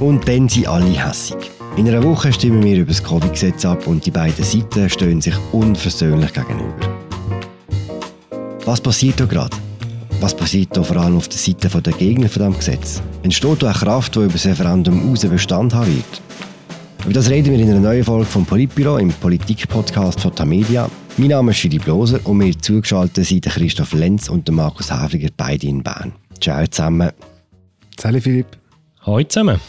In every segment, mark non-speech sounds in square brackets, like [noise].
Und dann sind alle hässig. In einer Woche stimmen wir über das Covid-Gesetz ab und die beiden Seiten stehen sich unversöhnlich gegenüber. Was passiert da gerade? Was passiert da vor allem auf der Seite der Gegner von diesem Gesetz? Entsteht da eine Kraft, die über das Referendum hinaus Bestand haben wird? Über das reden wir in einer neuen Folge vom Politbüro im Politik-Podcast von Tamedia. Mein Name ist Philipp Loser und mir zugeschaltet sind Christoph Lenz und Markus Havliger, beide in Bern. Ciao zusammen. Salut Philipp. Hallo zusammen.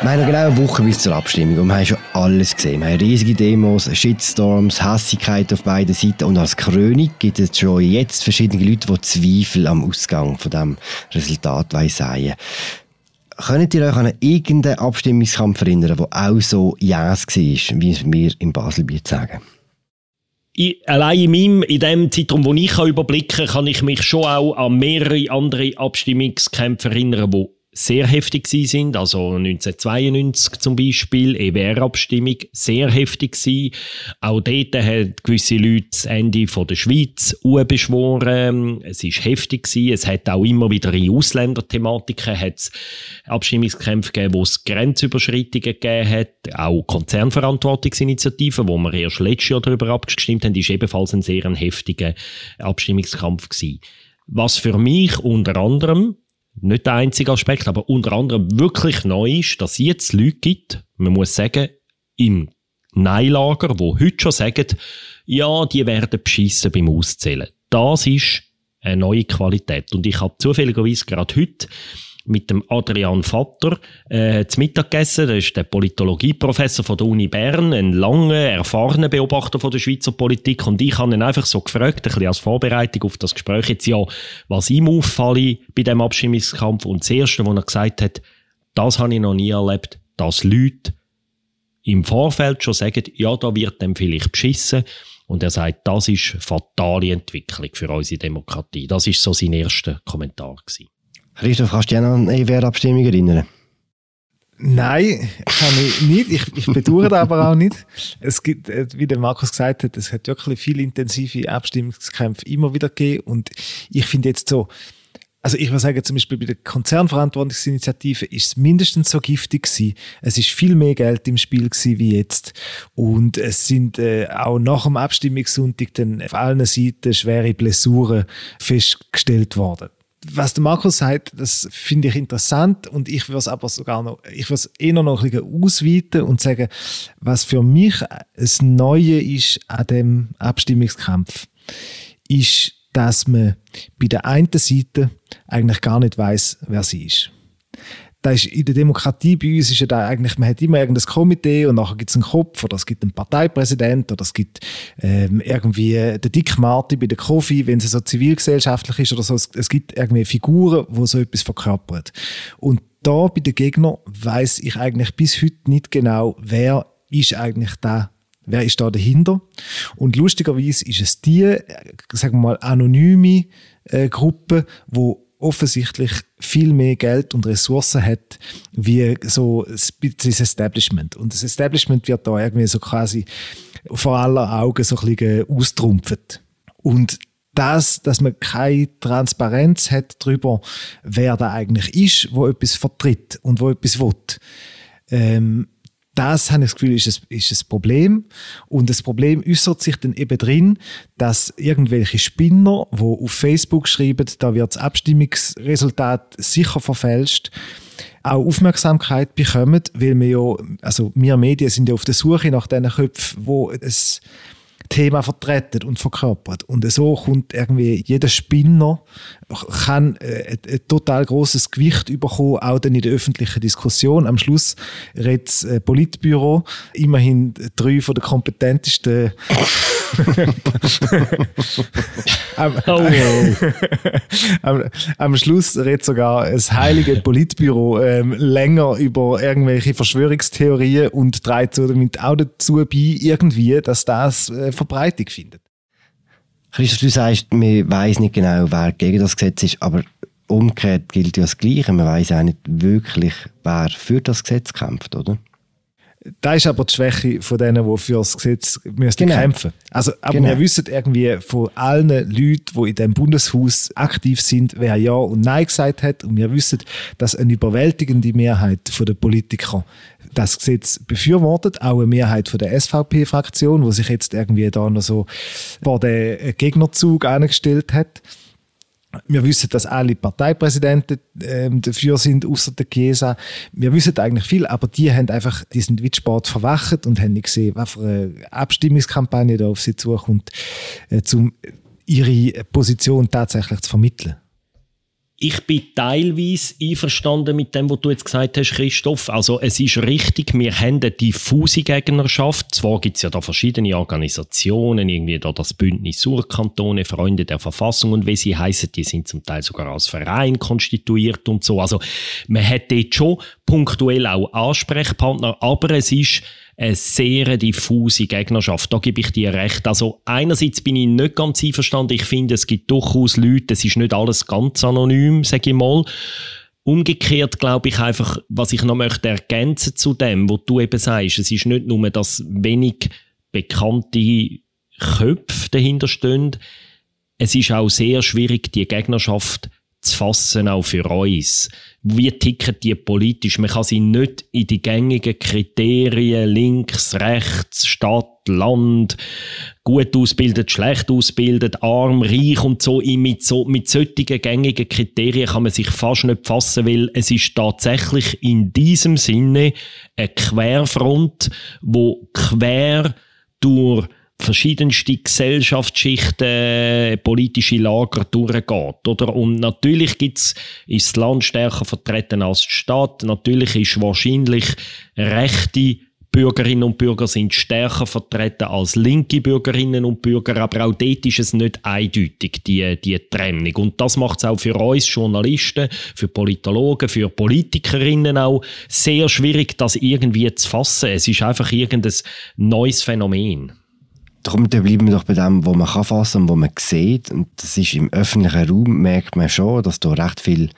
Wir haben genau eine Woche bis zur Abstimmung und wir haben schon alles gesehen. Wir haben riesige Demos, Shitstorms, Hassigkeit auf beiden Seiten und als Krönung gibt es schon jetzt verschiedene Leute, die Zweifel am Ausgang von dem Resultat säen. Könnt ihr euch an irgendeinen Abstimmungskampf erinnern, der auch so yes war, wie wir in Baselbiet sagen? Ich, allein in, meinem, in dem Zeitraum, den ich überblicken kann, kann ich mich schon auch an mehrere andere Abstimmungskämpfe erinnern, die sehr heftig sind. Also 1992 zum Beispiel, EWR-Abstimmung, sehr heftig gewesen. Auch dort haben gewisse Leute das Ende von der Schweiz beschworen. Es ist heftig gewesen. Es hat auch immer wieder in Ausländerthematiken hat's Abstimmungskämpfe gegeben, wo es Grenzüberschreitungen gegeben hat. Auch Konzernverantwortungsinitiativen, wo wir erst letztes Jahr darüber abgestimmt haben, ist ebenfalls ein sehr heftiger Abstimmungskampf gewesen. Was für mich unter anderem nicht der einzige Aspekt, aber unter anderem wirklich neu ist, dass es jetzt Leute gibt, man muss sagen, im Neilager, wo heute schon sagen, ja, die werden beschissen beim Auszählen. Das ist eine neue Qualität. Und ich habe zufälligerweise gerade heute mit dem Adrian Vatter äh, zu Mittag gegessen. Das ist der Politologieprofessor von der Uni Bern, ein langer, erfahrener Beobachter von der Schweizer Politik. Und ich habe ihn einfach so gefragt, ein bisschen als Vorbereitung auf das Gespräch jetzt ja, was ihm auffalle bei dem Abstimmungskampf. Und das Erste, was er gesagt hat, das habe ich noch nie erlebt, dass Leute im Vorfeld schon sagen, ja, da wird dem vielleicht beschissen. Und er sagt, das ist fatale Entwicklung für unsere Demokratie. Das ist so sein erster Kommentar gewesen. Christoph, kannst du dich an eine EWR-Abstimmung erinnern? Nein, kann ich nicht. Ich, ich bedauere aber auch nicht. Es gibt, äh, wie der Markus gesagt hat, es hat wirklich viele intensive Abstimmungskämpfe immer wieder gegeben. Und ich finde jetzt so, also ich würde sagen, zum Beispiel bei der Konzernverantwortungsinitiative ist es mindestens so giftig gewesen. Es ist viel mehr Geld im Spiel gewesen wie jetzt. Und es sind äh, auch nach dem Abstimmungssonntag dann auf allen Seiten schwere Blessuren festgestellt worden was der Markus sagt, das finde ich interessant und ich würde es aber sogar noch, ich würde es eher noch ein bisschen ausweiten und sagen, was für mich das Neue ist an dem Abstimmungskampf, ist, dass man bei der einen Seite eigentlich gar nicht weiß, wer sie ist da ist in der Demokratie bei uns ist ja da eigentlich, man hat immer irgendein Komitee und nachher gibt es einen Kopf oder es gibt einen Parteipräsident oder es gibt ähm, irgendwie den Dick Martin bei der Kofi, wenn es so zivilgesellschaftlich ist oder so. Es, es gibt irgendwie Figuren, wo so etwas verkörpert. Und da bei den Gegnern weiß ich eigentlich bis heute nicht genau, wer ist eigentlich da Wer ist da dahinter? Und lustigerweise ist es die, äh, sagen wir mal, anonyme äh, Gruppe, wo offensichtlich viel mehr Geld und Ressourcen hat wie so das Establishment. Und das Establishment wird da irgendwie so quasi vor aller Augen so ein bisschen austrumpft. Und das, dass man keine Transparenz hat darüber, wer da eigentlich ist, wo etwas vertritt und wo etwas will, ähm, das habe ich das Gefühl, ist ein, ist ein Problem. Und das Problem äußert sich dann eben drin, dass irgendwelche Spinner, die auf Facebook schreiben, da wird das Abstimmungsresultat sicher verfälscht, auch Aufmerksamkeit bekommen, weil wir ja, also wir Medien sind ja auf der Suche nach diesen Köpfen, wo es Thema vertreten und verkörpert. Und so kommt irgendwie jeder Spinner kann äh, ein, total großes Gewicht bekommen, auch dann in der öffentlichen Diskussion. Am Schluss redet das äh, Politbüro immerhin drei von der kompetentesten [laughs] am, oh, wow. [laughs] am, am, Schluss redet sogar das heilige Politbüro ähm, länger über irgendwelche Verschwörungstheorien und trägt so damit auch dazu bei, irgendwie, dass das äh, Verbreitung findet. Christoph, du sagst, man weiß nicht genau, wer gegen das Gesetz ist, aber umgekehrt gilt ja das Gleiche. Man weiß auch nicht wirklich, wer für das Gesetz kämpft, oder? Da ist aber die Schwäche von denen, die für das Gesetz müssen genau. kämpfen Also, aber genau. wir wissen irgendwie von allen Leuten, die in dem Bundeshaus aktiv sind, wer Ja und Nein gesagt hat. Und wir wissen, dass eine überwältigende Mehrheit der Politiker das Gesetz befürwortet, auch eine Mehrheit von der SVP-Fraktion, wo sich jetzt irgendwie da noch so vor den Gegnerzug eingestellt hat. Wir wissen, dass alle Parteipräsidenten ähm, dafür sind, außer der Chiesa. Wir wissen eigentlich viel, aber die haben einfach diesen Witsport verwacht und haben nicht gesehen, was für eine Abstimmungskampagne da auf sie zukommt, äh, um ihre Position tatsächlich zu vermitteln. Ich bin teilweise einverstanden mit dem, was du jetzt gesagt hast, Christoph. Also es ist richtig, wir haben eine diffuse Gegnerschaft. Zwar gibt es ja da verschiedene Organisationen, irgendwie da das Bündnis Surkantone, Freunde der Verfassung und wie sie heißen, die sind zum Teil sogar als Verein konstituiert und so. Also man hat dort schon punktuell auch Ansprechpartner, aber es ist eine sehr diffuse Gegnerschaft. Da gebe ich dir recht. Also einerseits bin ich nicht ganz einverstanden. Ich finde, es gibt durchaus Leute, es ist nicht alles ganz anonym, sage ich mal. Umgekehrt glaube ich einfach, was ich noch möchte ergänzen zu dem, wo du eben sagst, es ist nicht nur, dass wenig bekannte Köpfe dahinter stehen. Es ist auch sehr schwierig, die Gegnerschaft zu fassen, auch für uns. Wie ticken die politisch? Man kann sie nicht in die gängigen Kriterien links, rechts, Stadt, Land, gut ausbildet, schlecht ausbildet, arm, reich und so. Mit, so, mit solchen gängigen Kriterien kann man sich fast nicht fassen, weil es ist tatsächlich in diesem Sinne eine Querfront, wo quer durch verschiedenste Gesellschaftsschichten, äh, politische Lager durchgeht. Oder? Und natürlich gibt's, ist das Land stärker vertreten als die Stadt. Natürlich ist wahrscheinlich rechte Bürgerinnen und Bürger sind stärker vertreten als linke Bürgerinnen und Bürger, aber auch dort ist es nicht eindeutig, die, die Trennung. Und das macht es auch für uns Journalisten, für Politologen, für Politikerinnen auch sehr schwierig, das irgendwie zu fassen. Es ist einfach irgendein neues Phänomen. Darum bleiben wir doch bei dem, was man kann fassen und was man sieht. Und das ist im öffentlichen Raum, merkt man schon, dass da recht viel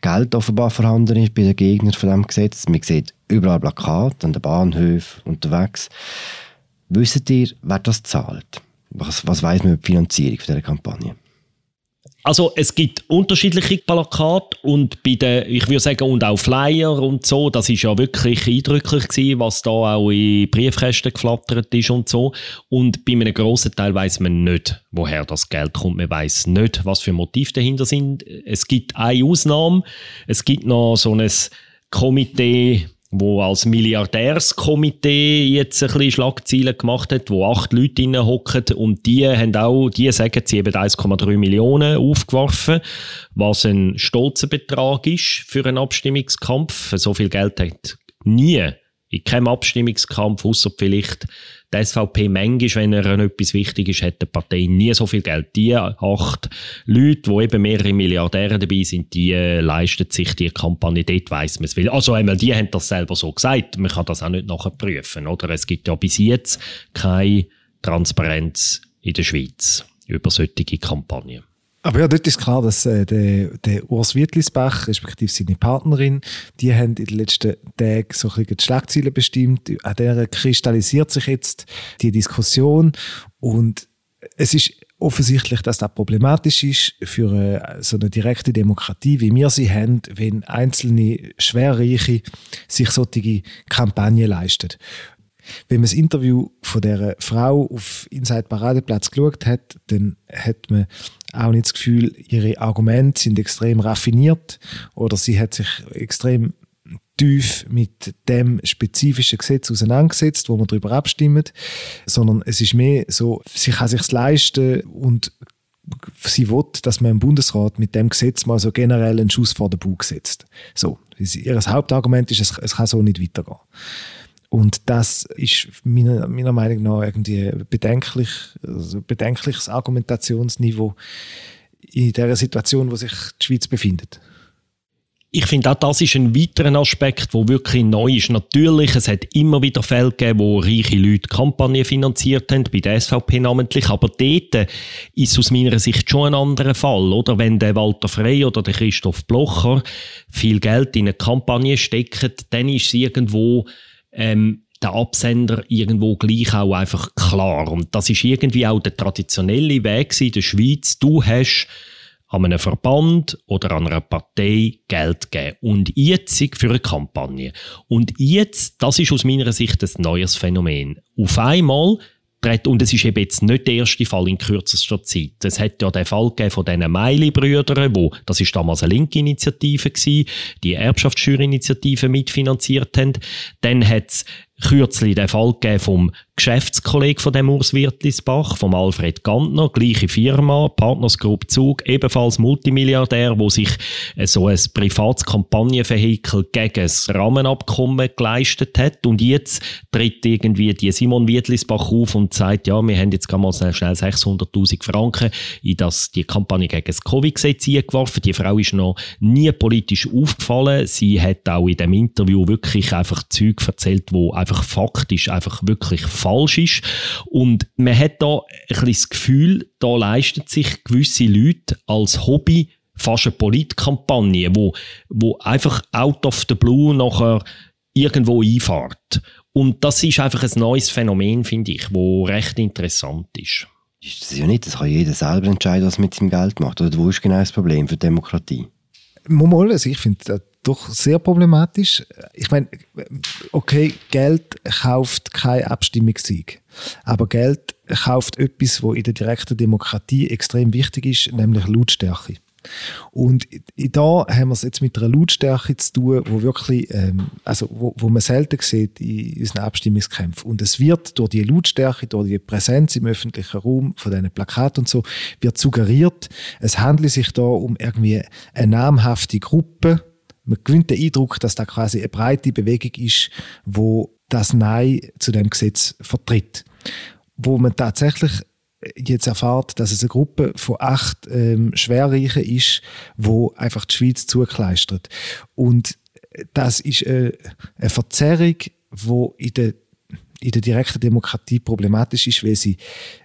Geld offenbar vorhanden ist bei den Gegnern von diesem Gesetz. Man sieht überall Plakate, an den Bahnhöfen, unterwegs. Wisst ihr, wer das zahlt? Was, was weiß man über die Finanzierung dieser Kampagne? Also es gibt unterschiedliche Plakate und bei den, ich würde sagen, und auch Flyer und so, das ist ja wirklich eindrücklich gewesen, was da auch in Briefkästen geflattert ist und so. Und bei einem grossen Teil weiß man nicht, woher das Geld kommt. Man weiß nicht, was für Motive dahinter sind. Es gibt eine Ausnahme. Es gibt noch so ein Komitee, wo als Milliardärskomitee jetzt ein bisschen Schlagzeilen gemacht hat, wo acht Leute hocken und die haben auch, die sagen, sie haben 1,3 Millionen aufgeworfen, was ein stolzer Betrag ist für einen Abstimmungskampf. So viel Geld hat nie in keinem Abstimmungskampf, außer vielleicht die SVP manchmal, wenn er etwas wichtig ist, hat die Partei nie so viel Geld. Die acht Leute, die eben mehrere Milliardäre dabei sind, die äh, leisten sich die Kampagne, dort weiss man es will. Also einmal, die haben das selber so gesagt, man kann das auch nicht nachher prüfen, oder? Es gibt ja bis jetzt keine Transparenz in der Schweiz über solche Kampagnen. Aber ja, dort ist klar, dass äh, der, der Urs Wittlisbach, respektive seine Partnerin, die haben in den letzten Tagen so ein bisschen die Schlagzeilen bestimmt. An der kristallisiert sich jetzt die Diskussion und es ist offensichtlich, dass das problematisch ist für äh, so eine direkte Demokratie, wie wir sie haben, wenn einzelne Schwerreiche sich solche Kampagnen leisten. Wenn man das Interview von der Frau auf Inside Paradeplatz geschaut hat, dann hat man auch nicht das Gefühl, ihre Argumente sind extrem raffiniert oder sie hat sich extrem tief mit dem spezifischen Gesetz auseinandergesetzt, wo man darüber abstimmt, sondern es ist mehr so, sie kann sich leisten und sie will, dass man im Bundesrat mit dem Gesetz mal so generell einen Schuss vor den Bug setzt. So, ihr Hauptargument ist, es kann so nicht weitergehen. Und das ist meiner, meiner Meinung nach irgendwie bedenklich, also bedenkliches Argumentationsniveau in der Situation, wo sich die Schweiz befindet. Ich finde auch, das ist ein weiterer Aspekt, der wirklich neu ist. Natürlich, es hat immer wieder Fälle gegeben, wo reiche Leute Kampagnen finanziert haben, bei der SVP namentlich. Aber dort ist aus meiner Sicht schon ein anderer Fall, oder? Wenn der Walter Frey oder der Christoph Blocher viel Geld in eine Kampagne stecken, dann ist es irgendwo ähm, der Absender irgendwo gleich auch einfach klar. Und das ist irgendwie auch der traditionelle Weg in der Schweiz. Du hast an einem Verband oder an einer Partei Geld geben. Und jetzt für eine Kampagne. Und jetzt, das ist aus meiner Sicht ein neues Phänomen. Auf einmal und es ist eben jetzt nicht der erste Fall in kürzester Zeit. Es hat ja den Fall gegeben von diesen Meili-Brüdern, wo, das ist damals eine linke Initiative gewesen, die Erbschaftssteuerinitiative mitfinanziert haben. Dann hat es kürzlich den Fall gegeben vom Geschäftskollegen von dem Urs Wirtlisbach, vom Alfred Gantner, gleiche Firma, Partners Group Zug, ebenfalls Multimilliardär, wo sich äh, so ein privates Kampagnenvehikel gegen das Rahmenabkommen geleistet hat. Und jetzt tritt irgendwie die Simon Wirtlisbach auf und sagt, ja, wir haben jetzt gerade schnell 600.000 Franken in das, die Kampagne gegen das Covid-Gesetz eingeworfen. Die Frau ist noch nie politisch aufgefallen. Sie hat auch in dem Interview wirklich einfach Zeug erzählt, wo einfach einfach faktisch einfach wirklich falsch ist. Und man hat da ein bisschen das Gefühl, da leisten sich gewisse Leute als Hobby fast eine Politkampagne, wo, wo einfach out of the blue nachher irgendwo einfahrt. Und das ist einfach ein neues Phänomen, finde ich, wo recht interessant ist. Ist das ja nicht, das kann jeder selber entscheiden, was mit seinem Geld macht. Oder wo ist genau das Problem für die Demokratie? Mal, also ich finde, doch sehr problematisch. Ich meine, okay, Geld kauft keinen Abstimmungssieg. Aber Geld kauft etwas, wo in der direkten Demokratie extrem wichtig ist, nämlich Lautstärke. Und da haben wir es jetzt mit einer Lautstärke zu tun, wo wirklich, ähm, also wo, wo man selten sieht in unseren Abstimmungskämpfen. Und es wird durch die Lautstärke, durch die Präsenz im öffentlichen Raum von diesen Plakaten und so, wird suggeriert, es handle sich da um irgendwie eine namhafte Gruppe, man gewinnt den Eindruck, dass da quasi eine breite Bewegung ist, wo das Nein zu dem Gesetz vertritt. Wo man tatsächlich jetzt erfahrt, dass es eine Gruppe von acht ähm, Schwerreichen ist, wo einfach die Schweiz zukleistert. Und das ist eine, eine Verzerrung, wo in der in der direkten Demokratie problematisch ist, weil sie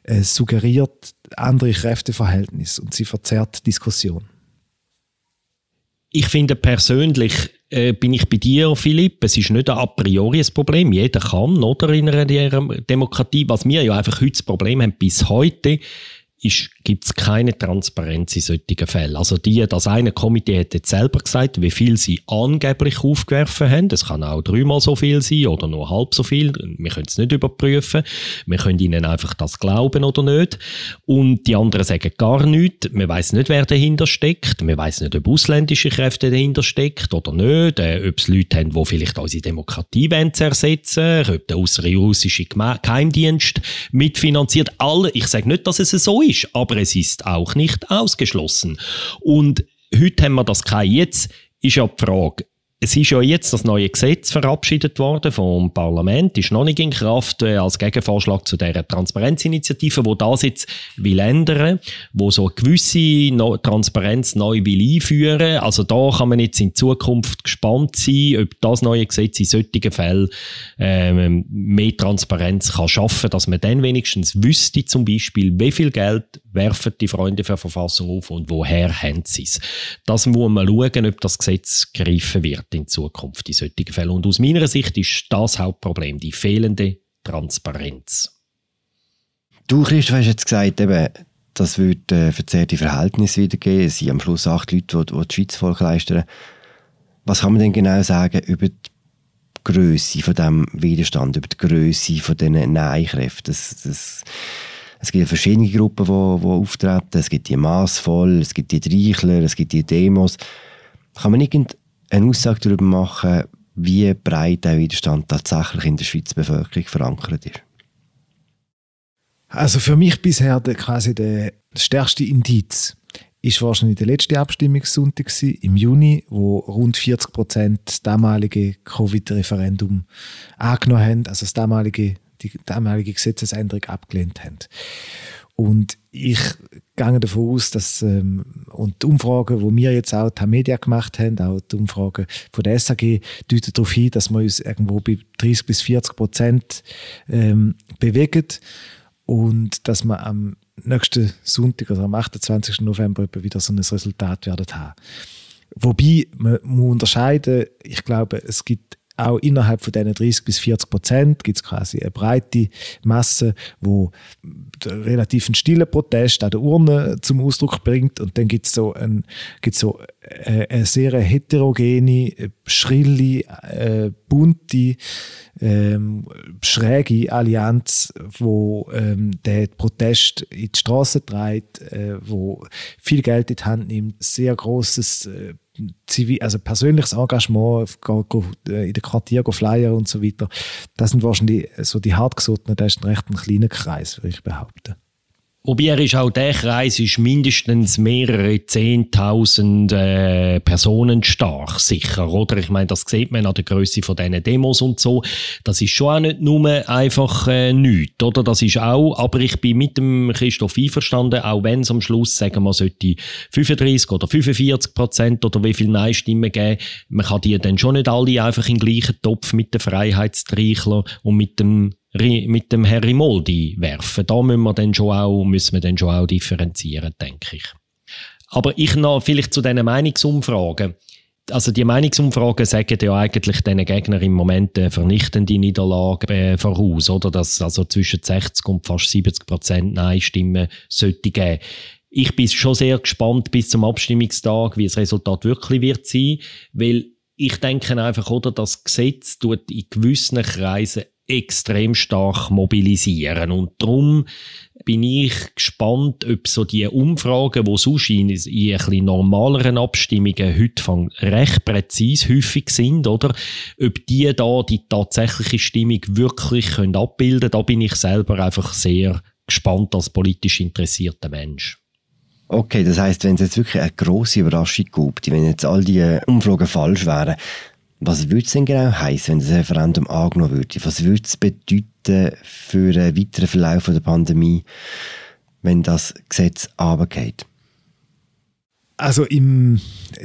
äh, suggeriert andere Kräfteverhältnisse und sie verzerrt Diskussion ich finde persönlich äh, bin ich bei dir, Philipp. Es ist nicht a priori ein Problem. Jeder kann, oder, in einer Demokratie. Was wir ja einfach heute das Problem haben, bis heute, gibt es keine Transparenz in solchen Fällen. Also die, das eine Komitee hat jetzt selber gesagt, wie viel sie angeblich aufgeworfen haben. Es kann auch dreimal so viel sein oder nur halb so viel. Wir können es nicht überprüfen. Wir können ihnen einfach das glauben oder nicht. Und die anderen sagen gar nichts. Man weiß nicht, wer dahinter steckt. Man weiß nicht, ob ausländische Kräfte dahinter steckt oder nicht. Äh, ob es Leute haben, die vielleicht unsere Demokratie wollen ersetzen ob der russische Geheimdienst mitfinanziert. Alle, ich sage nicht, dass es so ist, aber aber es ist auch nicht ausgeschlossen. Und heute haben wir das kein. Jetzt ist ja die Frage, es ist ja jetzt das neue Gesetz verabschiedet worden vom Parlament, ist noch nicht in Kraft äh, als Gegenvorschlag zu der Transparenzinitiative, wo das jetzt will ändern, wo so eine gewisse no Transparenz neu will einführen. Also da kann man jetzt in Zukunft gespannt sein, ob das neue Gesetz in solchen Fällen ähm, mehr Transparenz kann schaffen, dass man dann wenigstens wüsste, zum Beispiel, wie viel Geld werfen die Freunde für Verfassung auf und woher haben sie es. Das muss man schauen, ob das Gesetz greifen wird wird in Zukunft in solchen Fällen. Und aus meiner Sicht ist das Hauptproblem, die fehlende Transparenz. Du, Christoph, hast jetzt gesagt, eben, das würde äh, verzerrte Verhältnisse wiedergeben. Es sind am Schluss acht Leute, die, die, die Schweiz Volk leisten. Was kann man denn genau sagen über die Größe von dem Widerstand, über die Größe von diesen Nein-Kräften? Es gibt verschiedene Gruppen, die, die auftreten. Es gibt die Massvoll, es gibt die Dreichler, es gibt die Demos. Kann man irgend eine Aussage darüber machen, wie breit der Widerstand tatsächlich in der Schweizer Bevölkerung verankert ist? Also für mich bisher der, quasi der stärkste Indiz ist wahrscheinlich der letzte Abstimmungssonntag im Juni, wo rund 40 Prozent das damalige Covid-Referendum angenommen haben, also das damalige, die damalige Gesetzesänderung abgelehnt haben. Und ich gehe davon aus, dass ähm, und die Umfragen, die wir jetzt auch die Media gemacht haben, auch die Umfragen von der SAG, deuten darauf hin, dass wir uns irgendwo bei 30 bis 40 Prozent ähm, bewegen und dass wir am nächsten Sonntag, also am 28. November, wieder so ein Resultat werden haben. Wobei, man muss unterscheiden, ich glaube, es gibt auch innerhalb von diesen 30 bis 40 Prozent gibt es quasi eine breite Masse, wo relativ einen stillen Protest an der Urne zum Ausdruck bringt und dann gibt es so, ein, gibt's so eine, eine sehr heterogene, schrille, äh, bunte, ähm, schräge Allianz, wo ähm, der Protest in die Straße treibt, äh, wo viel Geld in die Hand nimmt, sehr großes äh, Zivil, also persönliches Engagement, äh, in den Quartier flyer und so weiter, das sind wahrscheinlich so die hartgesottenen, das ist ein recht ein kleiner Kreis, würde ich behaupten. Wobei er ist auch der Kreis ist mindestens mehrere Zehntausend äh, Personen stark, sicher, oder? Ich meine, das sieht man an der Größe von diesen Demos und so. Das ist schon auch nicht nur einfach äh, nichts, oder? Das ist auch, aber ich bin mit dem Christoph einverstanden, auch wenn es am Schluss, sagen wir, sollte 35 oder 45 Prozent oder wie viel Nein-Stimmen geben, man kann die dann schon nicht alle einfach in den gleichen Topf mit den Freiheitstrichler und mit dem mit dem Harry Moldi werfen. Da müssen wir dann schon auch, müssen wir dann schon auch differenzieren, denke ich. Aber ich noch vielleicht zu diesen Meinungsumfragen. Also die Meinungsumfragen sagen ja eigentlich den Gegner im Moment eine vernichtende Niederlage äh, voraus, oder? Dass also zwischen 60 und fast 70 Prozent Nein-Stimmen sollte geben. Ich bin schon sehr gespannt bis zum Abstimmungstag, wie das Resultat wirklich wird sein, weil ich denke einfach, oder, das Gesetz tut in gewissen Kreisen extrem stark mobilisieren. Und darum bin ich gespannt, ob so die Umfragen, die sonst in, in ein bisschen normaleren Abstimmungen heute recht präzise häufig sind, oder? Ob die da die tatsächliche Stimmung wirklich können abbilden da bin ich selber einfach sehr gespannt als politisch interessierter Mensch. Okay, das heißt, wenn es jetzt wirklich eine große Überraschung gibt, wenn jetzt all die Umfragen falsch wären, was würde es denn genau heißen, wenn das Referendum angenommen würde? Was würde es bedeuten für einen weiteren Verlauf der Pandemie, wenn das Gesetz runtergeht? Also im,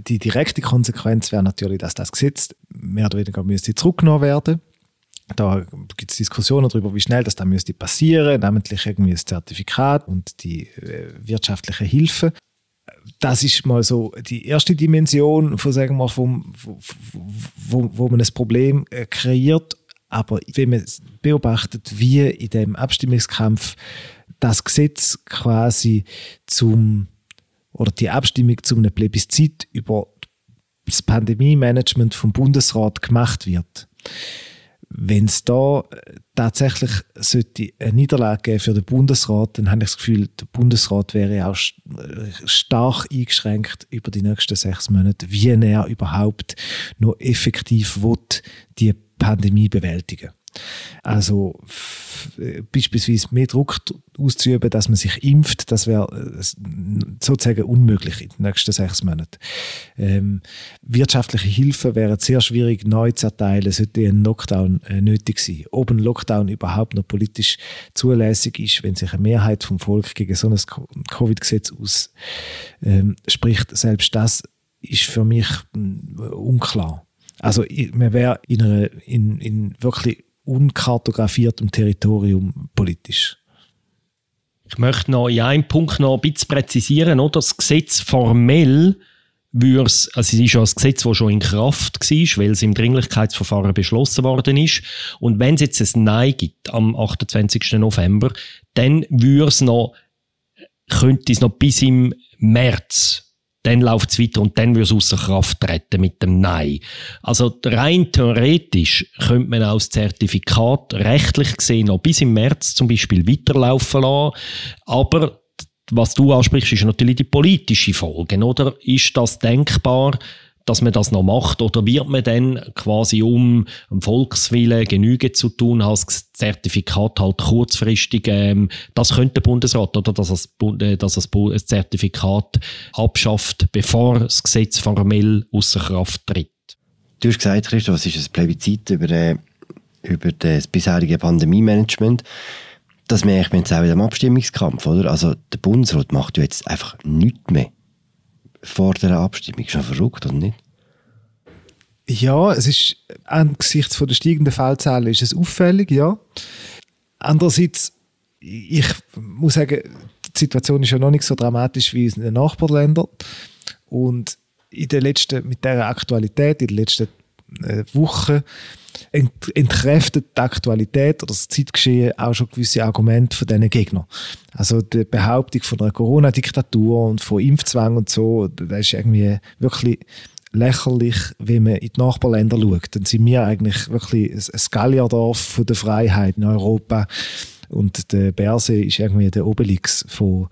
die direkte Konsequenz wäre natürlich, dass das Gesetz mehr oder weniger müsste zurückgenommen werden. Da gibt es Diskussionen darüber, wie schnell das dann müsste passieren, namentlich irgendwie das Zertifikat und die äh, wirtschaftliche Hilfe das ist mal so die erste Dimension von, sagen wir, vom, wo, wo man ein Problem äh, kreiert. Aber wenn man beobachtet, wie in dem Abstimmungskampf das Gesetz quasi zum oder die Abstimmung zu einem Plebiszit über das Pandemie-Management vom Bundesrat gemacht wird, wenn es da äh, tatsächlich sollte eine Niederlage geben für den Bundesrat, dann habe ich das Gefühl, der Bundesrat wäre auch äh, stark eingeschränkt über die nächsten sechs Monate, wie er überhaupt noch effektiv will, die Pandemie bewältigen also beispielsweise mehr Druck auszuüben, dass man sich impft, das wäre äh, sozusagen unmöglich in den nächsten sechs Monaten. Ähm, wirtschaftliche Hilfe wäre sehr schwierig neu zu erteilen, sollte ein Lockdown äh, nötig sein. Ob ein Lockdown überhaupt noch politisch zulässig ist, wenn sich eine Mehrheit vom Volk gegen so ein Covid-Gesetz ausspricht, ähm, selbst das ist für mich unklar. Also man wäre in, in, in wirklich unkartografiertem Territorium politisch. Ich möchte noch in einem Punkt noch ein bisschen präzisieren, oder? Das Gesetz formell würde es, also es ist ja ein Gesetz, das schon in Kraft war, weil es im Dringlichkeitsverfahren beschlossen worden ist. Und wenn es jetzt ein Nein gibt am 28. November, dann würde es noch, könnte es noch bis im März dann läuft es weiter und dann wird es außer Kraft treten mit dem Nein. Also rein theoretisch könnte man auch das Zertifikat rechtlich gesehen noch bis im März zum Beispiel weiterlaufen lassen, aber was du ansprichst, ist natürlich die politische Folge, oder? Ist das denkbar, dass man das noch macht? Oder wird man dann quasi, um dem Volkswillen Genüge zu tun, als Zertifikat halt kurzfristig, ähm, das könnte der Bundesrat, oder dass das, äh, dass das, Zertifikat abschafft, bevor das Gesetz formell außer Kraft tritt? Du hast gesagt, Christoph, es ist ein Plebiszit über, äh, über das bisherige Pandemie-Management. Das merkt man jetzt auch in dem Abstimmungskampf, oder? Also der Bundesrat macht jetzt einfach nichts mehr vor der Abstimmung. Schon verrückt, oder nicht? Ja, es ist angesichts von der steigenden Fallzahlen ist es auffällig, ja. Andererseits, ich muss sagen, die Situation ist ja noch nicht so dramatisch wie in den Nachbarländern. Und in den letzten, mit der Aktualität, in den letzten Wochen ent entkräftet die Aktualität oder das Zeitgeschehen auch schon gewisse Argumente von diesen Gegnern. Also die Behauptung von einer Corona-Diktatur und von Impfzwang und so, das ist irgendwie wirklich lächerlich, wenn man in die Nachbarländer schaut. Dann sind wir eigentlich wirklich ein Gallierdorf von der Freiheit in Europa und der Bersee ist irgendwie der Obelix von,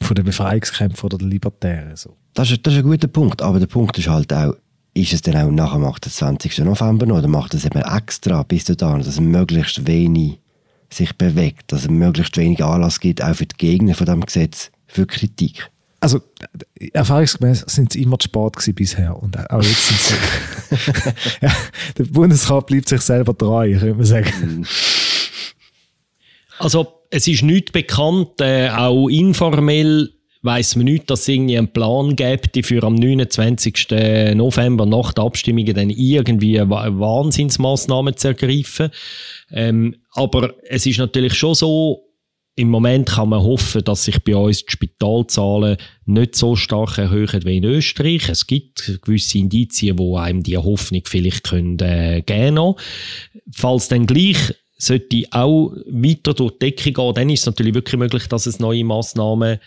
von den Befreiungskämpfern oder der Libertären. So. Das, ist, das ist ein guter Punkt, aber der Punkt ist halt auch, ist es dann auch nach dem 28. November noch, oder macht es eben extra bis dahin, dass möglichst wenig sich bewegt, dass es möglichst wenig Anlass gibt, auch für die Gegner von diesem Gesetz, für Kritik? Also erfahrungsgemäß sind sie immer zu spät gewesen bisher und auch jetzt sind sie. ja, [laughs] [laughs] der Bundesrat bleibt sich selber treu, könnte man sagen. Mhm. Also es ist nicht bekannt, äh, auch informell weiß man nicht, dass es irgendwie einen Plan gibt, für am 29. November nach der Abstimmung dann irgendwie Wahnsinnsmaßnahmen zu ergreifen. Ähm, aber es ist natürlich schon so, im Moment kann man hoffen, dass sich bei uns die Spitalzahlen nicht so stark erhöhen wie in Österreich. Es gibt gewisse Indizien, wo einem die Hoffnung vielleicht können, äh, geben können. Falls dann gleich sollte auch weiter durch die Decke gehen, dann ist es natürlich wirklich möglich, dass es neue Massnahmen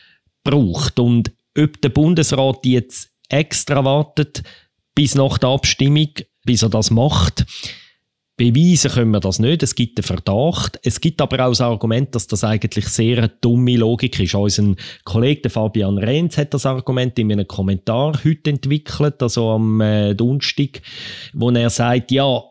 braucht. Und ob der Bundesrat jetzt extra wartet bis nach der Abstimmung, bis er das macht, beweisen können wir das nicht. Es gibt einen Verdacht. Es gibt aber auch das Argument, dass das eigentlich sehr eine dumme Logik ist. Unser Kollege Fabian Renz hat das Argument in einem Kommentar heute entwickelt, also am äh, Donnerstag, wo er sagt, ja,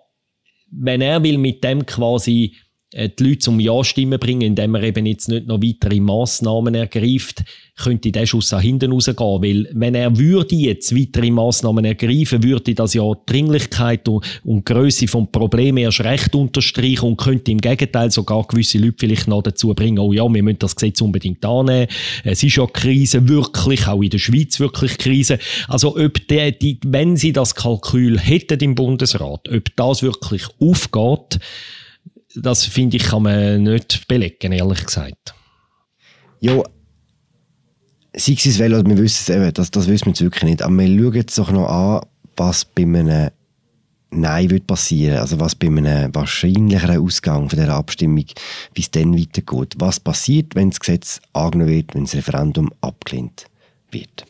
wenn er will mit dem quasi die Leute zum Ja-Stimmen bringen, indem er eben jetzt nicht noch weitere Massnahmen ergreift, könnte der Schuss auch hinten rausgehen. Weil, wenn er würde jetzt weitere Massnahmen ergreifen, würde das ja die Dringlichkeit und, und die Grösse des Problems erst recht unterstreichen und könnte im Gegenteil sogar gewisse Leute vielleicht noch dazu bringen, oh ja, wir müssen das Gesetz unbedingt annehmen. Es ist ja Krise, wirklich, auch in der Schweiz wirklich Krise. Also, ob der, die, wenn sie das Kalkül hätten im Bundesrat, ob das wirklich aufgeht, das finde ich, kann man nicht belegen, ehrlich gesagt. Ja, sei es es wir wissen es eben, das, das wissen wir jetzt wirklich nicht. Aber wir schauen jetzt doch noch an, was bei einem Nein wird passieren. Also was bei einem wahrscheinlicheren Ausgang von der Abstimmung, wie es dann weitergeht. Was passiert, wenn das Gesetz angenommen wird, wenn das Referendum abgelehnt wird.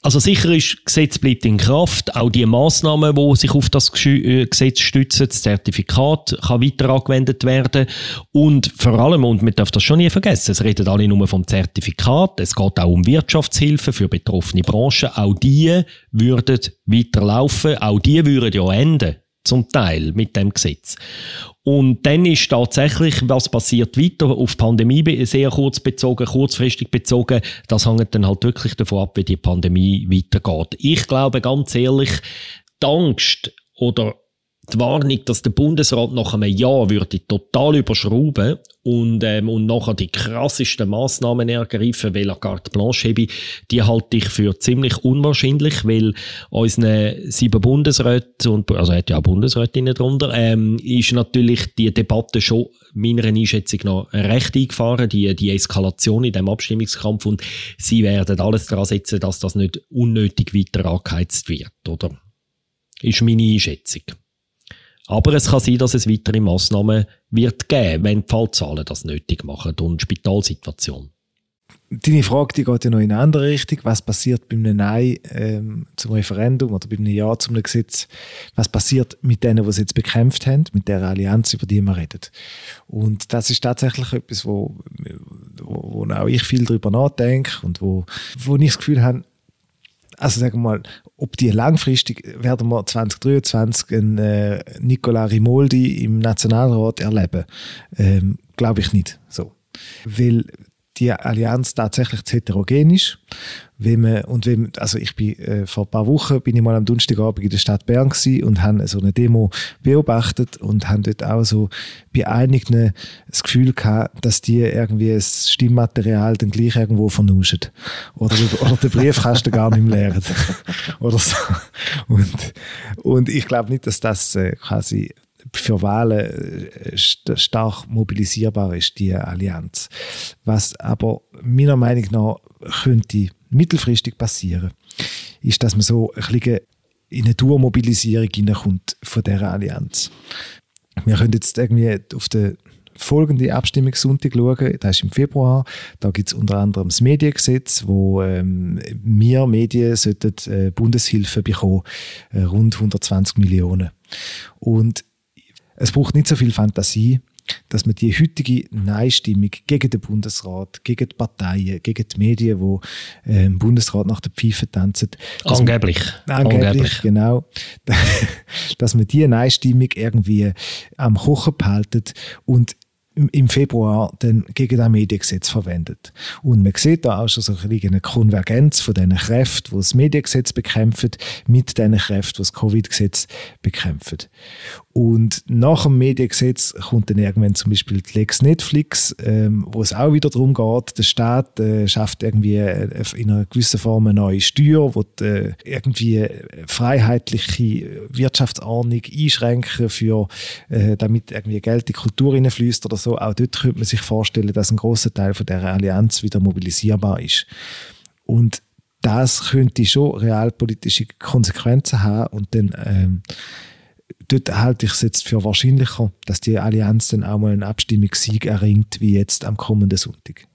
Also sicher ist, Gesetz bleibt in Kraft. Auch die Massnahmen, die sich auf das äh, Gesetz stützen, das Zertifikat kann weiter angewendet werden. Und vor allem, und man darf das schon nie vergessen, es redet alle nur vom Zertifikat. Es geht auch um Wirtschaftshilfe für betroffene Branchen. Auch die würden weiterlaufen. Auch die würden ja enden zum Teil mit dem Gesetz. Und dann ist tatsächlich, was passiert weiter auf die Pandemie sehr kurz bezogen, kurzfristig bezogen, das hängt dann halt wirklich davon ab, wie die Pandemie weitergeht. Ich glaube ganz ehrlich, die Angst oder die Warnung, dass der Bundesrat nach einem Jahr würde total überschrauben und, ähm, und nachher die krassesten Massnahmen ergreifen, weil er carte blanche habe, die halte ich für ziemlich unwahrscheinlich, weil unsere sieben Bundesräte, und, also hat ja auch Bundesrätinnen drunter, ähm, ist natürlich die Debatte schon meiner Einschätzung nach recht eingefahren, die, die Eskalation in dem Abstimmungskampf und sie werden alles daran setzen, dass das nicht unnötig weiter angeheizt wird, oder? Ist meine Einschätzung. Aber es kann sein, dass es weitere Massnahmen wird geben, wenn die Fallzahlen das nötig machen und die Spitalsituation. Deine Frage die geht ja noch in eine andere Richtung. Was passiert bei einem Nein ähm, zum Referendum oder bei einem Ja zum Gesetz? Was passiert mit denen, die es jetzt bekämpft haben, mit der Allianz, über die wir reden? Und das ist tatsächlich etwas, wo, wo, wo auch ich viel darüber nachdenke und wo, wo ich das Gefühl habe, also sagen wir mal, ob die langfristig werden wir 2023 einen äh, Nicola Rimoldi im Nationalrat erleben, ähm, glaube ich nicht so. Weil die Allianz tatsächlich zu heterogen ist. Wenn man, und wenn, also ich bin, äh, vor ein paar Wochen bin ich mal am Donnerstagabend in der Stadt Bern und habe so eine Demo beobachtet und haben dort auch so bei einigen das Gefühl gehabt, dass die irgendwie das Stimmmaterial dann gleich irgendwo vernuschen. Oder, oder den Briefkasten gar nicht mehr leeren. [laughs] oder so. Und, und ich glaube nicht, dass das äh, quasi für Wahlen äh, stark mobilisierbar ist, die Allianz. Was aber meiner Meinung nach könnte mittelfristig passieren, ist, dass man so ein bisschen in eine Durmobilisierung hineinkommt von dieser Allianz. Wir können jetzt irgendwie auf den folgende Abstimmungssonntag schauen, das ist im Februar. Da gibt es unter anderem das Mediengesetz, wo ähm, wir Medien sollten äh, Bundeshilfe bekommen, äh, rund 120 Millionen. Und es braucht nicht so viel Fantasie, dass man die heutige Nein-Stimmung gegen den Bundesrat, gegen die Parteien, gegen die Medien, die äh, im Bundesrat nach der Pfeife tanzen. Angeblich. Man, angeblich. Angeblich, genau. [laughs] dass man diese Nein-Stimmung irgendwie am Kochen behaltet und im Februar dann gegen das Mediengesetz verwendet. Und man sieht da auch schon so eine Konvergenz von diesen Kräften, die das Mediengesetz bekämpfen, mit den Kräften, die das Covid-Gesetz bekämpfen. Und nach dem Mediengesetz kommt dann irgendwann zum Beispiel die Lex Netflix, ähm, wo es auch wieder darum geht, der Staat äh, schafft irgendwie äh, in einer gewissen Form eine neue Steuer, wo die, äh, irgendwie freiheitliche Wirtschaftsordnung einschränken für, äh, damit irgendwie Geld in die Kultur hineinfließt oder so. Auch dort könnte man sich vorstellen, dass ein großer Teil von der Allianz wieder mobilisierbar ist. Und das könnte schon realpolitische Konsequenzen haben und dann ähm, dort halte ich es jetzt für wahrscheinlicher, dass die Allianz dann auch mal einen Abstimmungssieg erringt, wie jetzt am kommenden Sonntag.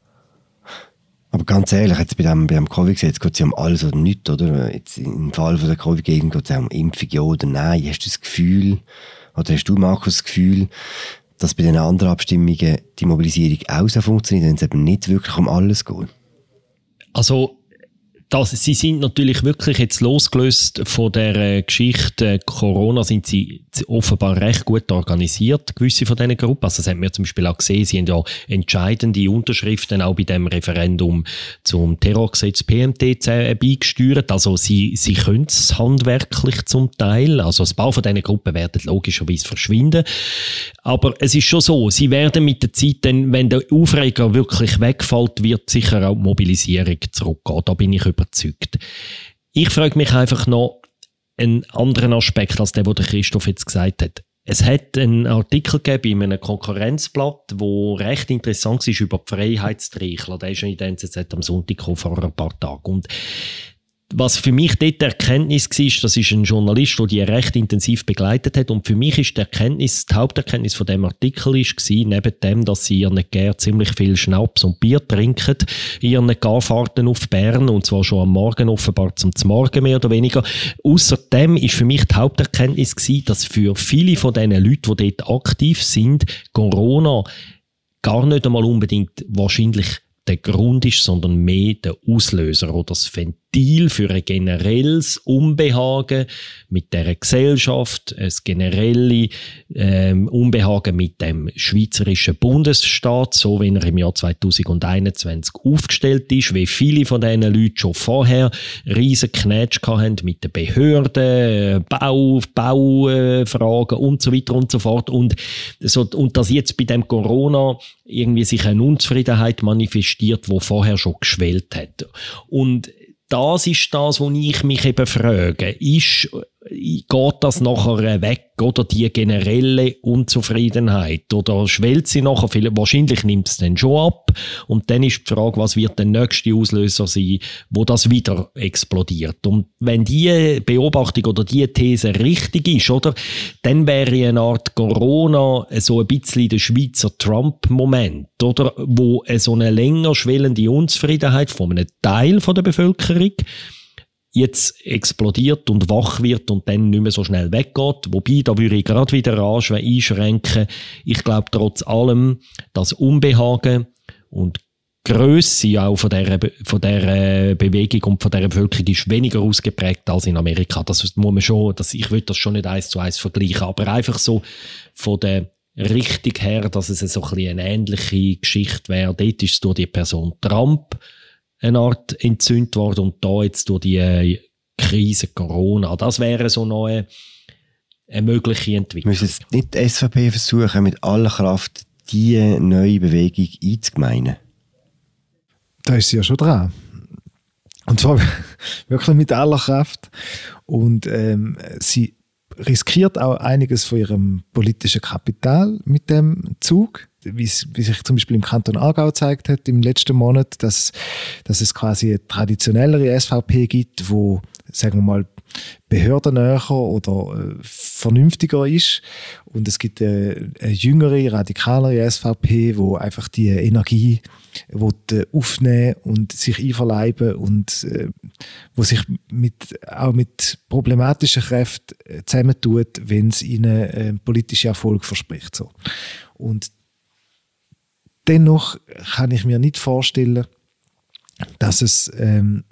Aber ganz ehrlich, jetzt bei dem, bei dem Covid-Gesetz geht es ja um alles oder nichts, oder? Jetzt im Fall von der Covid-Gegend geht es ja um Impfung, ja oder nein. Hast du das Gefühl, oder hast du, Markus, das Gefühl, dass bei den anderen Abstimmungen die Mobilisierung auch so funktioniert, wenn es eben nicht wirklich um alles geht? Also, das, sie sind natürlich wirklich jetzt losgelöst von der äh, Geschichte Corona, sind sie offenbar recht gut organisiert, gewisse von diesen Gruppen. Also das haben wir zum Beispiel auch gesehen, sie haben ja entscheidende Unterschriften auch bei dem Referendum zum Terrorgesetz PMT beigesteuert. Also sie, sie können es handwerklich zum Teil. Also ein paar von diesen Gruppen werden logischerweise verschwinden. Aber es ist schon so, sie werden mit der Zeit dann, wenn der Aufreger wirklich wegfällt, wird sicher auch die Mobilisierung zurückgehen. Da bin ich über überzeugt. Ich frage mich einfach noch einen anderen Aspekt als der, den Christoph jetzt gesagt hat. Es hat einen Artikel gegeben in einem Konkurrenzblatt, wo recht interessant ist über die Freiheitstreichler. Der ist in der NZZ am Sonntag vor ein paar Tagen. Und was für mich dort die Erkenntnis war, das ist ein Journalist, der die recht intensiv begleitet hat. Und für mich ist die Erkenntnis, die Haupterkenntnis von dem Artikel ist gewesen, neben dem, dass sie ihren Gär ziemlich viel Schnaps und Bier trinken, ihren Garfahrten auf Bern, und zwar schon am Morgen offenbar zum Morgen mehr oder weniger. Außerdem ist für mich die Haupterkenntnis gewesen, dass für viele von diesen Leuten, die dort aktiv sind, Corona gar nicht einmal unbedingt wahrscheinlich der Grund ist, sondern mehr der Auslöser oder das Ventil für ein generelles Unbehagen mit der Gesellschaft, ein generelle ähm, Unbehagen mit dem schweizerischen Bundesstaat, so wie er im Jahr 2021 aufgestellt ist, wie viele von diesen Leuten schon vorher riesen Knätsch hatten mit den Behörden, Bau, Baufragen und so weiter und so fort und, so, und dass jetzt bei dem Corona irgendwie sich eine Unzufriedenheit manifestiert, wo vorher schon geschwellt hat. Und das ist das, wo ich mich eben frage. Ist, geht das nachher weg oder die generelle Unzufriedenheit oder schwellt sie nachher? Wahrscheinlich nimmt es dann schon ab und dann ist die Frage, was wird der nächste Auslöser sein, wo das wieder explodiert. Und wenn die Beobachtung oder die These richtig ist, oder, dann wäre eine Art Corona so ein bisschen der Schweizer Trump-Moment, oder, wo so eine länger schwellende Unzufriedenheit von einem Teil der Bevölkerung jetzt explodiert und wach wird und dann nicht mehr so schnell weggeht. Wobei, da würde ich gerade wieder einschränken. Ich glaube trotz allem, das Unbehagen und Größe auch von der, von der Bewegung und von der Bevölkerung ist weniger ausgeprägt als in Amerika. Das muss man schon, das, ich will das schon nicht eins zu eins vergleichen, aber einfach so von der Richtung her, dass es so ein eine ähnliche Geschichte wäre. Dort ist es durch die Person Trump eine Art entzündet worden und da jetzt durch die äh, Krise Corona. Das wäre so noch eine, eine mögliche Entwicklung. Müssen es nicht die SVP versuchen, mit aller Kraft diese neue Bewegung einzugemeinen? Da ist sie ja schon dran. Und zwar [laughs] wirklich mit aller Kraft. Und ähm, sie riskiert auch einiges von ihrem politischen Kapital mit dem Zug. Wie, sich zum Beispiel im Kanton Aargau gezeigt hat im letzten Monat, dass, dass es quasi eine traditionellere SVP gibt, wo, sagen wir mal, behördennäher oder äh, vernünftiger ist. Und es gibt eine, eine jüngere, radikalere SVP, wo einfach die Energie will, aufnehmen und sich einverleiben und äh, wo sich mit, auch mit problematischen Kräften äh, zusammentut, wenn es ihnen äh, politische Erfolg verspricht. So. Und dennoch kann ich mir nicht vorstellen, dass es ähm,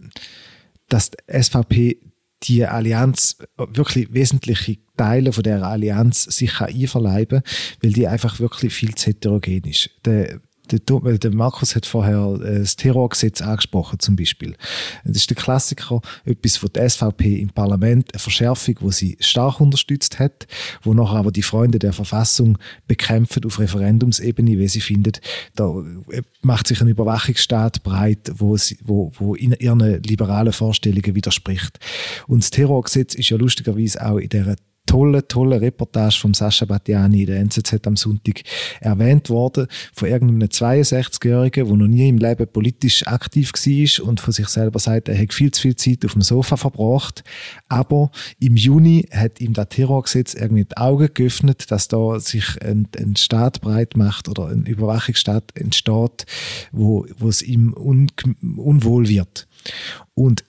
dass die SVP die Allianz wirklich wesentliche Teile von der Allianz sich einverleiben kann, weil die einfach wirklich viel zu heterogen ist. Der, der, der Markus hat vorher äh, das Terrorgesetz angesprochen, zum Beispiel. Das ist der Klassiker, etwas von der SVP im Parlament, eine Verschärfung, wo sie stark unterstützt hat, wo nachher aber die Freunde der Verfassung bekämpfen auf Referendumsebene, weil sie findet, da äh, macht sich ein Überwachungsstaat breit, wo, sie, wo, wo ihren liberalen Vorstellungen widerspricht. Und das Terrorgesetz ist ja lustigerweise auch in der tolle, tolle Reportage von Sascha Battiani in der NZZ am Sonntag erwähnt worden, von irgendeinem 62-Jährigen, der noch nie im Leben politisch aktiv war und von sich selber sagt, er hat viel zu viel Zeit auf dem Sofa verbracht. Aber im Juni hat ihm das Terrorgesetz irgendwie die Augen geöffnet, dass da sich ein, ein Staat breit macht oder ein Überwachungsstaat entsteht, wo, wo es ihm un, unwohl wird. Und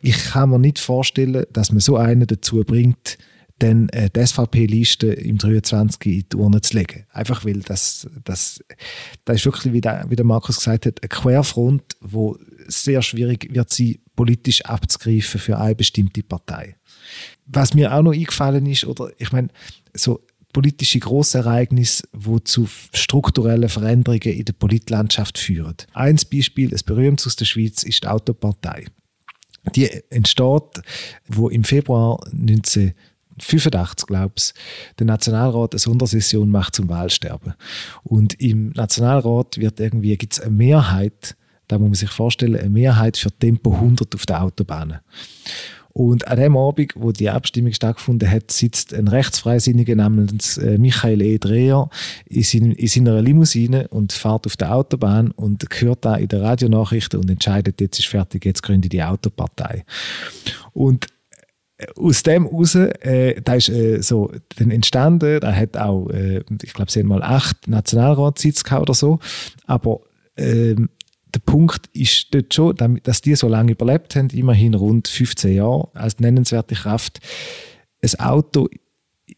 ich kann mir nicht vorstellen, dass man so einen dazu bringt, dann äh, die SVP-Liste im 23 in die Urne zu legen. Einfach weil das, das, das ist wirklich, wie der, wie der Markus gesagt hat, eine Querfront, wo sehr schwierig wird sie politisch abzugreifen für eine bestimmte Partei. Was mir auch noch eingefallen ist, oder ich meine, so politische Grossereignisse, die zu strukturellen Veränderungen in der Politlandschaft führen. Ein Beispiel, ein berühmtes aus der Schweiz, ist die Autopartei. Die entsteht, wo im Februar 19 85, glaube ich, der Nationalrat eine Sondersession macht zum Wahlsterben. Und im Nationalrat wird irgendwie, gibt es eine Mehrheit, da muss man sich vorstellen, eine Mehrheit für Tempo 100 auf der Autobahn. Und an dem Abend, wo die Abstimmung stattgefunden hat, sitzt ein Rechtsfreisinniger namens äh, Michael E. Dreher in, sein, in seiner Limousine und fährt auf der Autobahn und hört da in der Radionachrichten und entscheidet, jetzt ist fertig, jetzt gründe die Autopartei. Und aus dem raus, äh, da ist äh, so dann entstanden, da hat auch, äh, ich glaube, sie haben mal acht Nationalratssitze gehabt oder so, aber ähm, der Punkt ist dort schon, dass die so lange überlebt haben, immerhin rund 15 Jahre als nennenswerte Kraft. Ein Auto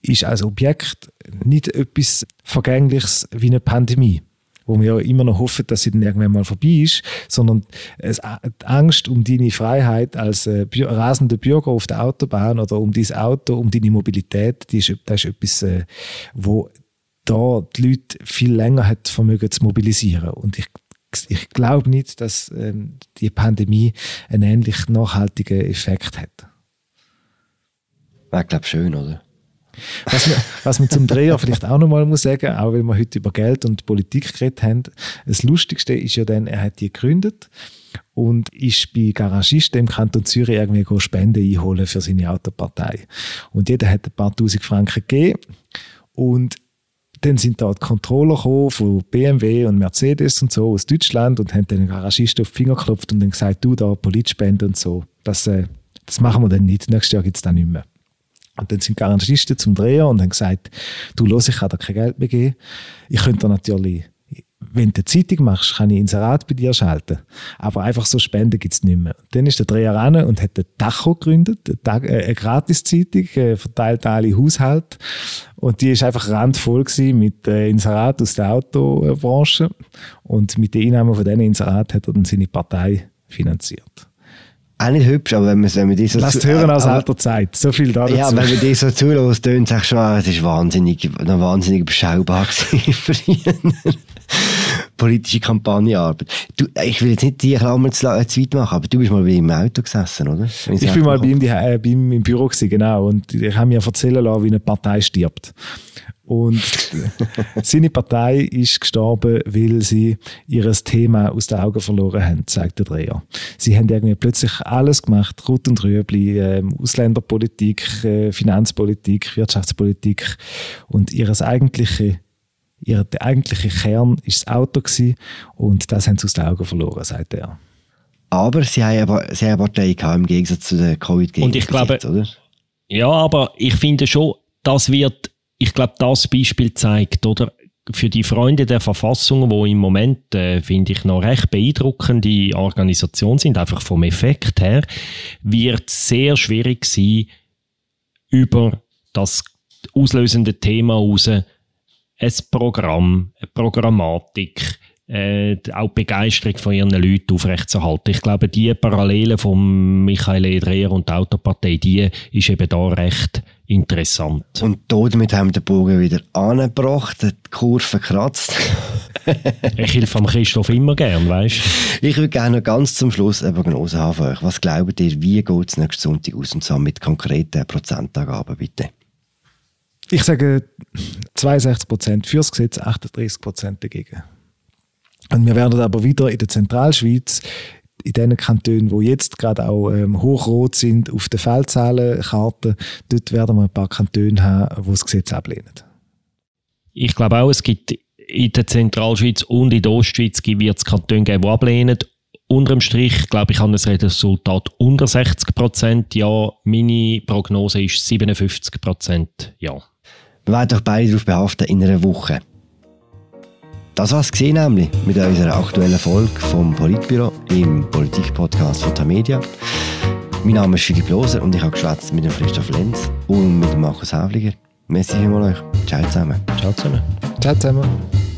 ist als Objekt nicht etwas Vergängliches wie eine Pandemie wo wir ja immer noch hoffen, dass sie dann irgendwann mal vorbei ist, sondern die Angst um deine Freiheit als äh, rasender Bürger auf der Autobahn oder um dein Auto, um deine Mobilität, die ist, das ist etwas, äh, wo da die Leute viel länger hat vermögen zu mobilisieren. Und ich ich glaube nicht, dass ähm, die Pandemie einen ähnlich nachhaltigen Effekt hat. Wäre, glaube schön, oder? Was man, was man zum Dreher vielleicht auch nochmal muss sagen, auch weil wir heute über Geld und Politik geredet haben, das Lustigste ist ja dann, er hat die gegründet und ist bei Garagisten im Kanton Zürich irgendwie Spenden einholen für seine Autopartei. Und jeder hat ein paar tausend Franken gegeben und dann sind da die Controller gekommen von BMW und Mercedes und so aus Deutschland und haben den Garagisten auf die Finger geklopft und dann gesagt, du da Politspende und so. Das, äh, das machen wir dann nicht. Nächstes Jahr gibt es dann nicht mehr. Und dann sind Garantisten zum Dreher und haben gesagt, du los, ich kann dir kein Geld mehr geben. Ich könnte natürlich, wenn du eine Zeitung machst, kann ich Inserat bei dir schalten. Aber einfach so Spenden gibt es nicht mehr. Und dann ist der Dreher ran und hat den Tacho gegründet, eine, äh, Gratis-Zeitung, äh, verteilt alle Haushalte. Und die ist einfach randvoll mit äh, Inserat aus der Autobranche. Und mit den Einnahmen von diesen Inserat hat er dann seine Partei finanziert auch nicht hübsch, aber wenn man, wenn man die so Lasst hören aus alter Zeit. So viel da dazu. Ja, wenn man die so zulässt, tönt es schon, es ist wahnsinnig, wahnsinnig beschaubar [laughs] für ihn. Politische Kampagnearbeit. Du, ich will jetzt nicht die Klammer zu, äh, zu weit machen, aber du bist mal bei ihm im Auto gesessen, oder? Ich, ich bin mal bei ihm, die, äh, bei ihm im Büro gewesen, genau. Und ich habe mir erzählen lassen, wie eine Partei stirbt. Und [laughs] seine Partei ist gestorben, weil sie ihr Thema aus den Augen verloren haben, sagt der Dreher. Sie haben irgendwie plötzlich alles gemacht, Rot und Rüebli, äh, Ausländerpolitik, Finanzpolitik, Wirtschaftspolitik und ihres eigentliche Ihr der eigentliche Kern ist das Auto gewesen, und das haben sie aus den Augen verloren, sagt er. Aber sie haben aber, sie haben eine Partei gehabt, im Gegensatz zu der covid Und ich glaube, oder? Ja, aber ich finde schon, das wird, ich glaube, das Beispiel zeigt, oder? Für die Freunde der Verfassung, wo im Moment, äh, finde ich, noch recht beeindruckende Organisation sind, einfach vom Effekt her, wird sehr schwierig sein, über das auslösende Thema raus ein Programm, eine Programmatik, äh, auch die Begeisterung von ihren Leuten aufrechtzuerhalten. Ich glaube, die Parallele von Michael Edreher und der Autopartei, die ist eben da recht interessant. Und damit haben wir den Bogen wieder angebracht, die Kurve kratzt. [laughs] ich helfe am Christoph immer gern, weißt Ich würde gerne noch ganz zum Schluss eine Prognose haben von euch. Was glaubt ihr, wie geht es nächsten Sonntag aus und zwar mit konkreten Prozentangaben, bitte? Ich sage 62% fürs Gesetz, 38% dagegen. Und wir werden aber wieder in der Zentralschweiz, in den Kantonen, wo jetzt gerade auch ähm, hochrot sind auf den Feldzahlenkarte, dort werden wir ein paar Kantone haben, die das Gesetz ablehnen. Ich glaube auch, es gibt in der Zentralschweiz und in der Ostschweiz wird es Kantone geben, die ablehnen. Unterm Strich, glaube ich, habe das Resultat unter 60 Prozent. Ja, meine Prognose ist 57 Prozent. Ja. Wir werden euch beide darauf behaften in einer Woche. Das war es nämlich mit unserer aktuellen Folge vom Politbüro im Politikpodcast von Tamedia. Mein Name ist Philipp Loser und ich habe geschwätzt mit dem Christoph Lenz und mit dem Markus Havliger. Merci vielmals euch. Ciao zusammen. Ciao zusammen. Ciao zusammen.